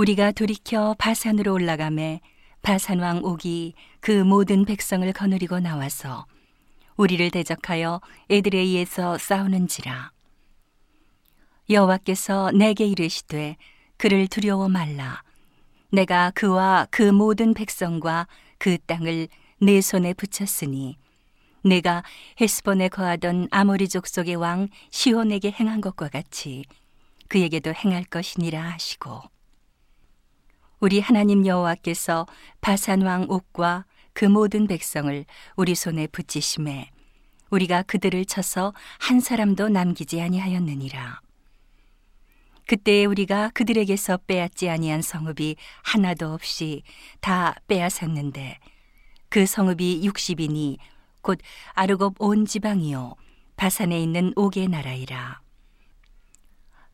우리가 돌이켜 바산으로 올라가매 바산 왕 옥이 그 모든 백성을 거느리고 나와서 우리를 대적하여 에드레이에서 싸우는지라. 여호와께서 내게 이르시되 그를 두려워 말라. 내가 그와 그 모든 백성과 그 땅을 내 손에 붙였으니 내가 헤스본에 거하던 아모리 족속의 왕 시온에게 행한 것과 같이 그에게도 행할 것이니라 하시고 우리 하나님 여호와께서 바산 왕 옥과 그 모든 백성을 우리 손에 붙이심에 우리가 그들을 쳐서 한 사람도 남기지 아니하였느니라. 그때에 우리가 그들에게서 빼앗지 아니한 성읍이 하나도 없이 다 빼앗았는데 그 성읍이 60이니 곧 아르곱 온 지방이요 바산에 있는 옥의 나라이라.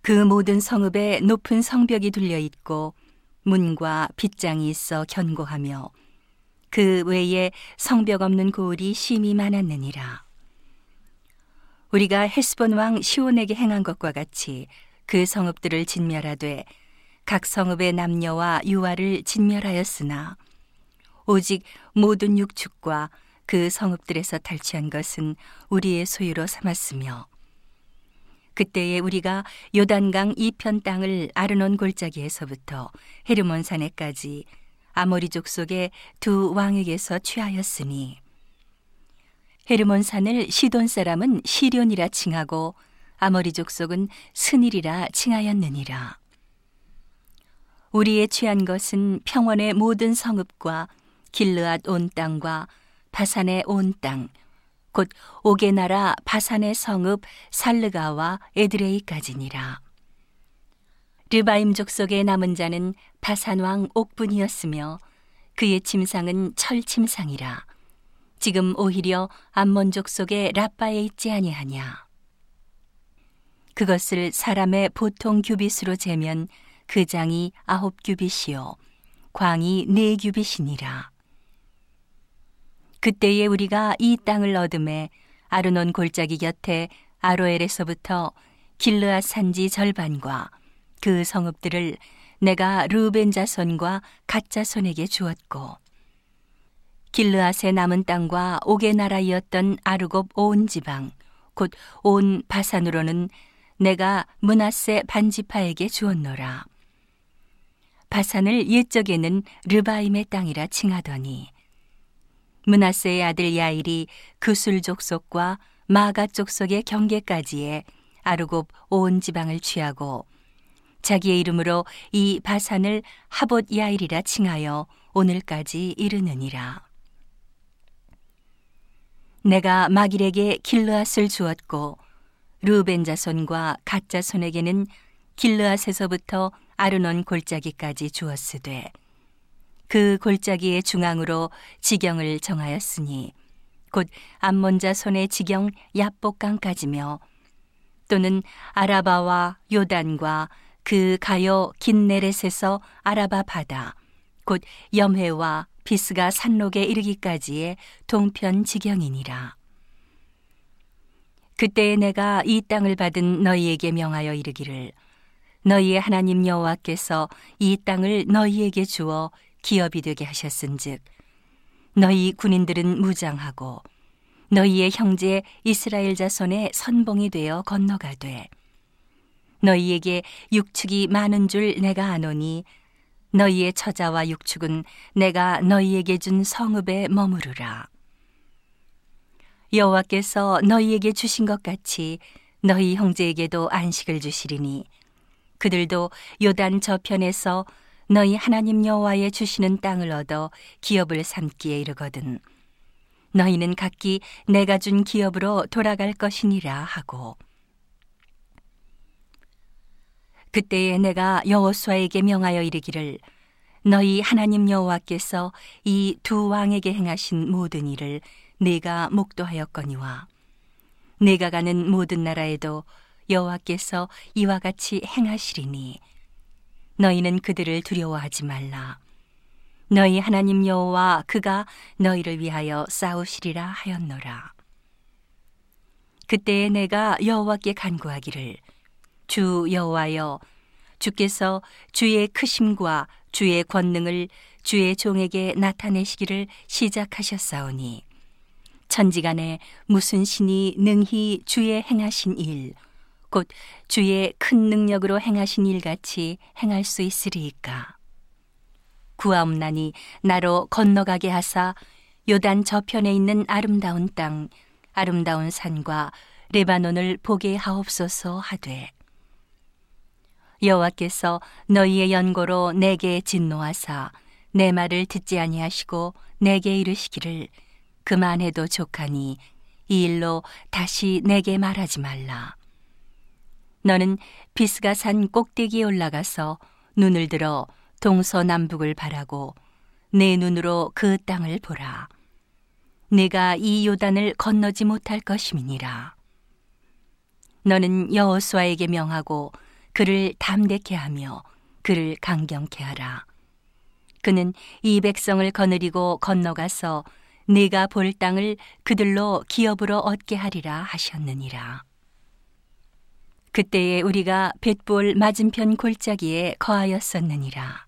그 모든 성읍에 높은 성벽이 둘려 있고 문과 빗장이 있어 견고하며 그 외에 성벽 없는 고을이 심히 많았느니라. 우리가 헬스본 왕 시온에게 행한 것과 같이 그 성읍들을 진멸하되 각 성읍의 남녀와 유아를 진멸하였으나 오직 모든 육축과 그 성읍들에서 탈취한 것은 우리의 소유로 삼았으며 그때에 우리가 요단강 이편 땅을 아르논 골짜기에서부터 헤르몬 산에까지 아모리 족 속의 두 왕에게서 취하였으니 헤르몬 산을 시돈 사람은 시련이라 칭하고 아모리 족 속은 스닐이라 칭하였느니라. 우리의 취한 것은 평원의 모든 성읍과 길르앗 온 땅과 바산의 온 땅, 곧 옥의 나라 바산의 성읍 살르가와 에드레이까지니라. 르바임 족속의 남은 자는 바산 왕 옥분이었으며 그의 침상은 철 침상이라. 지금 오히려 암몬 족속의 라빠에 있지 아니하냐. 그것을 사람의 보통 규빗으로 재면 그 장이 아홉 규빗이요 광이 네 규빗이니라. 그때에 우리가 이 땅을 얻음에 아르논 골짜기 곁에 아로엘에서부터 길르앗 산지 절반과 그 성읍들을 내가 루벤 자손과 갓 자손에게 주었고 길르앗의 남은 땅과 옥의 나라이었던 아르곱 온 지방 곧 온 바산으로는 내가 문하세 반지파에게 주었노라. 바산을 옛적에는 르바임의 땅이라 칭하더니 문하세의 아들 야일이 그술 족속과 마가 족속의 경계까지에 아르곱 온 지방을 취하고 자기의 이름으로 이 바산을 하봇 야일이라 칭하여 오늘까지 이르느니라. 내가 마길에게 길르앗을 주었고 루벤 자손과 갓 자손에게는 길르앗에서부터 아르논 골짜기까지 주었으되 그 골짜기의 중앙으로 지경을 정하였으니 곧 암몬자 손의 지경 야복강까지며 또는 아라바와 요단과 그 가요 긴네렛에서 아라바 바다 곧 염해와 비스가 산록에 이르기까지의 동편 지경이니라. 그때에 내가 이 땅을 받은 너희에게 명하여 이르기를 너희의 하나님 여호와께서 이 땅을 너희에게 주어 기업이 되게 하셨은즉 너희 군인들은 무장하고 너희의 형제 이스라엘 자손의 선봉이 되어 건너가되 너희에게 육축이 많은 줄 내가 아노니 너희의 처자와 육축은 내가 너희에게 준 성읍에 머무르라. 여호와께서 너희에게 주신 것 같이 너희 형제에게도 안식을 주시리니 그들도 요단 저편에서 너희 하나님 여호와의 주시는 땅을 얻어 기업을 삼기에 이르거든. 너희는 각기 내가 준 기업으로 돌아갈 것이니라 하고. 그때에 내가 여호수아에게 명하여 이르기를 너희 하나님 여호와께서 이 두 왕에게 행하신 모든 일을 내가 목도하였거니와 내가 가는 모든 나라에도 여호와께서 이와 같이 행하시리니 너희는 그들을 두려워하지 말라. 너희 하나님 여호와 그가 너희를 위하여 싸우시리라 하였노라. 그때에 내가 여호와께 간구하기를 주 여호와여 주께서 주의 크심과 주의 권능을 주의 종에게 나타내시기를 시작하셨사오니 천지간에 무슨 신이 능히 주의 행하신 일, 곧 주의 큰 능력으로 행하신 일 같이 행할 수 있으리이까. 구하옵나니 나로 건너가게 하사 요단 저편에 있는 아름다운 땅, 아름다운 산과 레바논을 보게 하옵소서 하되 여호와께서 너희의 연고로 내게 진노하사 내 말을 듣지 아니하시고 내게 이르시기를 그만해도 족하니 이 일로 다시 내게 말하지 말라. 너는 비스가 산 꼭대기에 올라가서 눈을 들어 동서남북을 바라고 내 눈으로 그 땅을 보라. 내가 이 요단을 건너지 못할 것임이니라. 너는 여호수아에게 명하고 그를 담대케 하며 그를 강경케 하라. 그는 이 백성을 거느리고 건너가서 네가 볼 땅을 그들로 기업으로 얻게 하리라 하셨느니라. 그때에 우리가 벳볼 맞은편 골짜기에 거하였었느니라.